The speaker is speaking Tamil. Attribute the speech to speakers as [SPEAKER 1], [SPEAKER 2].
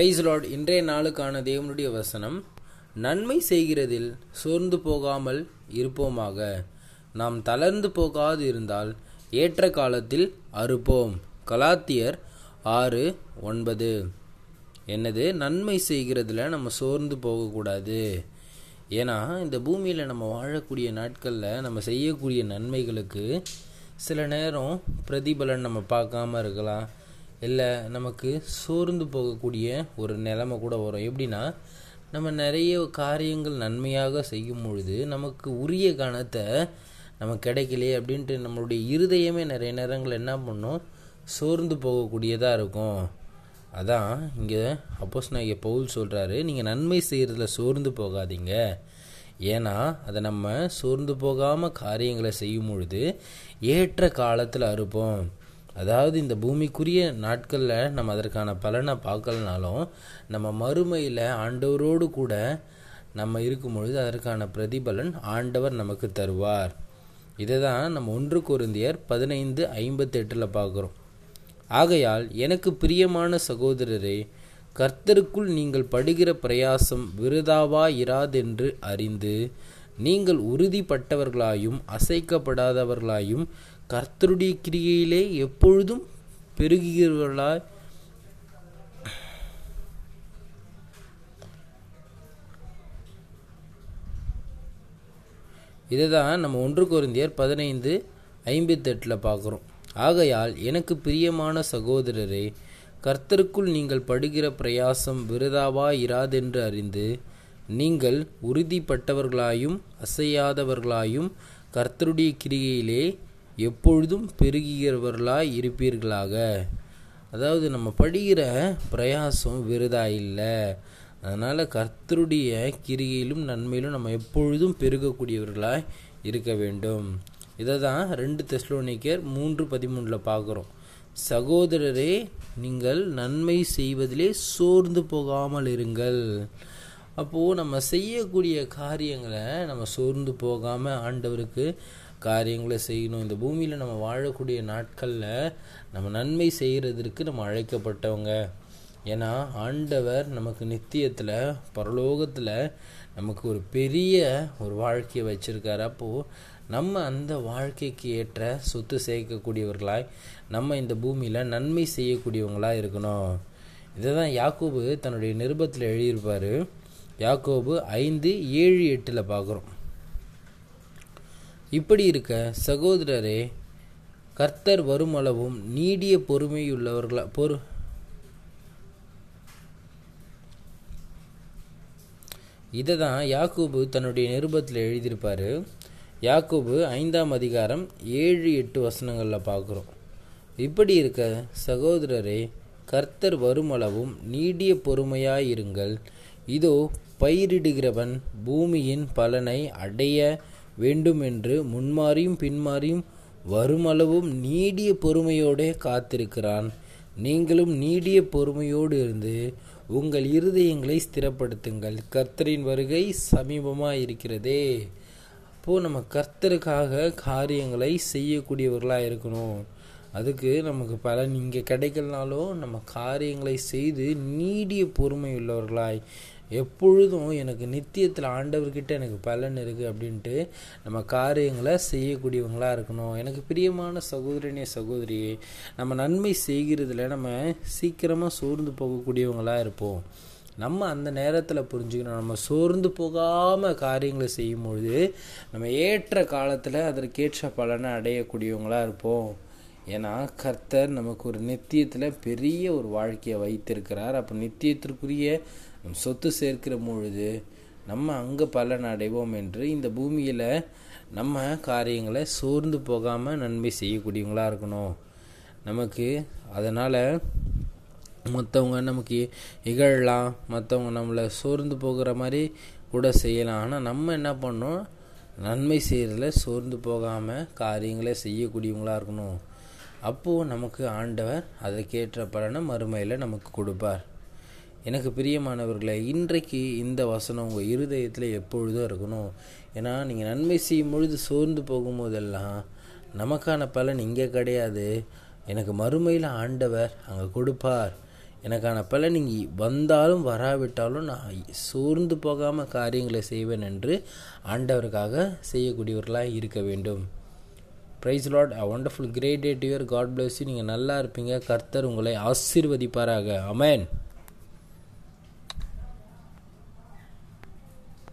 [SPEAKER 1] பிரைஸ் லார்ட் இன்றைய நாளுக்கான தேவனுடைய வசனம் நன்மை செய்கிறதில் சோர்ந்து போகாமல் இருப்போமாக நாம் தளர்ந்து போகாது இருந்தால் ஏற்ற காலத்தில் அறுப்போம் கலாத்தியர் ஆறு ஒன்பது என்னது நன்மை செய்கிறதுல நம்ம சோர்ந்து போகக்கூடாது ஏன்னா இந்த பூமியில் நம்ம வாழக்கூடிய நாட்களில் நம்ம செய்யக்கூடிய நன்மைகளுக்கு சில நேரம் பிரதிபலன் நம்ம பார்க்காம இருக்கலாம் இல்லை நமக்கு சோர்ந்து போகக்கூடிய ஒரு நிலைமை கூட வரும் எப்படின்னா நம்ம நிறைய காரியங்கள் நன்மையாக செய்யும் பொழுது நமக்கு உரிய கணத்தை நமக்கு கிடைக்கலையே அப்படின்ட்டு நம்மளுடைய இருதயமே நிறைய நேரங்கள் என்ன பண்ணும் சோர்ந்து போகக்கூடியதாக இருக்கும் அதான் இங்கே அப்போஸ் நான் இங்கே பவுல் சொல்கிறாரு நீங்கள் நன்மை செய்கிறதுல சோர்ந்து போகாதீங்க ஏன்னா அதை நம்ம சோர்ந்து போகாமல் காரியங்களை செய்யும் பொழுது ஏற்ற காலத்தில் அறுப்போம் அதாவது இந்த பூமிக்குரிய நாட்களில் நம்ம அதற்கான பலனை பார்க்கலனாலும் நம்ம மறுமையில் ஆண்டவரோடு கூட நம்ம இருக்கும் பொழுது அதற்கான பிரதிபலன் ஆண்டவர் நமக்கு தருவார் இதை தான் நம்ம ஒன்று குருந்தியர் பதினைந்து ஐம்பத்தெட்டில் பார்க்குறோம் ஆகையால் எனக்கு பிரியமான சகோதரரே கர்த்தருக்குள் நீங்கள் படுகிற பிரயாசம் இராதென்று அறிந்து நீங்கள் உறுதிப்பட்டவர்களாயும் அசைக்கப்படாதவர்களாயும் கர்த்தருடைய கிரியையிலே எப்பொழுதும் பெருகுகிறவர்களாய் இதை தான் நம்ம ஒன்று குறைந்தியர் பதினைந்து ஐம்பத்தெட்டில் பார்க்குறோம் ஆகையால் எனக்கு பிரியமான சகோதரரே கர்த்தருக்குள் நீங்கள் படுகிற பிரயாசம் விருதாவா இராதென்று அறிந்து நீங்கள் உறுதிப்பட்டவர்களாயும் அசையாதவர்களாயும் கர்த்தருடைய கிரிகையிலே எப்பொழுதும் பெருகிறவர்களாய் இருப்பீர்களாக அதாவது நம்ம படிக்கிற பிரயாசம் விருதா இல்லை அதனால் கர்த்தருடைய கிரியிலும் நன்மையிலும் நம்ம எப்பொழுதும் பெருகக்கூடியவர்களாய் இருக்க வேண்டும் இதை தான் ரெண்டு தெஸ்லோனிக்கர் மூன்று பதிமூணில் பார்க்குறோம் சகோதரரே நீங்கள் நன்மை செய்வதிலே சோர்ந்து போகாமல் இருங்கள் அப்போது நம்ம செய்யக்கூடிய காரியங்களை நம்ம சோர்ந்து போகாமல் ஆண்டவருக்கு காரியங்களை செய்யணும் இந்த பூமியில் நம்ம வாழக்கூடிய நாட்களில் நம்ம நன்மை செய்கிறதற்கு நம்ம அழைக்கப்பட்டவங்க ஏன்னா ஆண்டவர் நமக்கு நித்தியத்தில் பரலோகத்தில் நமக்கு ஒரு பெரிய ஒரு வாழ்க்கையை வச்சுருக்காரு அப்போது நம்ம அந்த வாழ்க்கைக்கு ஏற்ற சொத்து சேர்க்கக்கூடியவர்களாய் நம்ம இந்த பூமியில் நன்மை செய்யக்கூடியவங்களாக இருக்கணும் இதை தான் யாக்கோபு தன்னுடைய நிருபத்தில் எழுதியிருப்பார் யாக்கோபு ஐந்து ஏழு எட்டில் பார்க்குறோம் இப்படி இருக்க சகோதரரே கர்த்தர் வருமளவும் நீடிய பொறுமையுள்ளவர்களா பொறு இதை தான் யாக்கூபு தன்னுடைய நிருபத்தில் எழுதியிருப்பார் யாக்கூபு ஐந்தாம் அதிகாரம் ஏழு எட்டு வசனங்களில் பார்க்குறோம் இப்படி இருக்க சகோதரரே கர்த்தர் வருமளவும் நீடிய பொறுமையாயிருங்கள் இதோ பயிரிடுகிறவன் பூமியின் பலனை அடைய வேண்டுமென்று முன்மாறியும் பின்மாறியும் வருமளவும் நீடிய பொறுமையோடே காத்திருக்கிறான் நீங்களும் நீடிய பொறுமையோடு இருந்து உங்கள் இருதயங்களை ஸ்திரப்படுத்துங்கள் கர்த்தரின் வருகை சமீபமாக இருக்கிறதே அப்போது நம்ம கர்த்தருக்காக காரியங்களை செய்யக்கூடியவர்களாக இருக்கணும் அதுக்கு நமக்கு பலன் இங்கே கிடைக்கலனாலும் நம்ம காரியங்களை செய்து நீடிய பொறுமை உள்ளவர்களாய் எப்பொழுதும் எனக்கு நித்தியத்தில் ஆண்டவர்கிட்ட எனக்கு பலன் இருக்குது அப்படின்ட்டு நம்ம காரியங்களை செய்யக்கூடியவங்களாக இருக்கணும் எனக்கு பிரியமான சகோதரனே சகோதரி நம்ம நன்மை செய்கிறதுல நம்ம சீக்கிரமாக சோர்ந்து போகக்கூடியவங்களாக இருப்போம் நம்ம அந்த நேரத்தில் புரிஞ்சுக்கணும் நம்ம சோர்ந்து போகாமல் காரியங்களை செய்யும்பொழுது நம்ம ஏற்ற காலத்தில் அதற்கேற்ற பலனை அடையக்கூடியவங்களாக இருப்போம் ஏன்னா கர்த்தர் நமக்கு ஒரு நித்தியத்தில் பெரிய ஒரு வாழ்க்கையை வைத்திருக்கிறார் அப்போ நித்தியத்திற்குரிய நம் சொத்து சேர்க்கிற பொழுது நம்ம அங்கே பலன் அடைவோம் என்று இந்த பூமியில் நம்ம காரியங்களை சோர்ந்து போகாமல் நன்மை செய்யக்கூடியவங்களாக இருக்கணும் நமக்கு அதனால் மற்றவங்க நமக்கு இகழலாம் மற்றவங்க நம்மளை சோர்ந்து போகிற மாதிரி கூட செய்யலாம் ஆனால் நம்ம என்ன பண்ணோம் நன்மை செய்கிறதில் சோர்ந்து போகாமல் காரியங்களை செய்யக்கூடியவங்களாக இருக்கணும் அப்போது நமக்கு ஆண்டவர் அதற்கேற்ற பலனை மறுமையில் நமக்கு கொடுப்பார் எனக்கு பிரியமானவர்களை இன்றைக்கு இந்த வசனம் உங்கள் இருதயத்தில் எப்பொழுதும் இருக்கணும் ஏன்னா நீங்கள் நன்மை செய்யும் பொழுது சோர்ந்து போகும்போதெல்லாம் நமக்கான பலன் இங்கே கிடையாது எனக்கு மறுமையில் ஆண்டவர் அங்கே கொடுப்பார் எனக்கான பலன் இங்கே வந்தாலும் வராவிட்டாலும் நான் சோர்ந்து போகாமல் காரியங்களை செய்வேன் என்று ஆண்டவருக்காக செய்யக்கூடியவர்களாக இருக்க வேண்டும் praise lord a wonderful great date your God bless நீங்கள் நல்லா இருப்பீங்க கர்த்தர் உங்களை ஆசீர்வதிப்பாராக அமேன்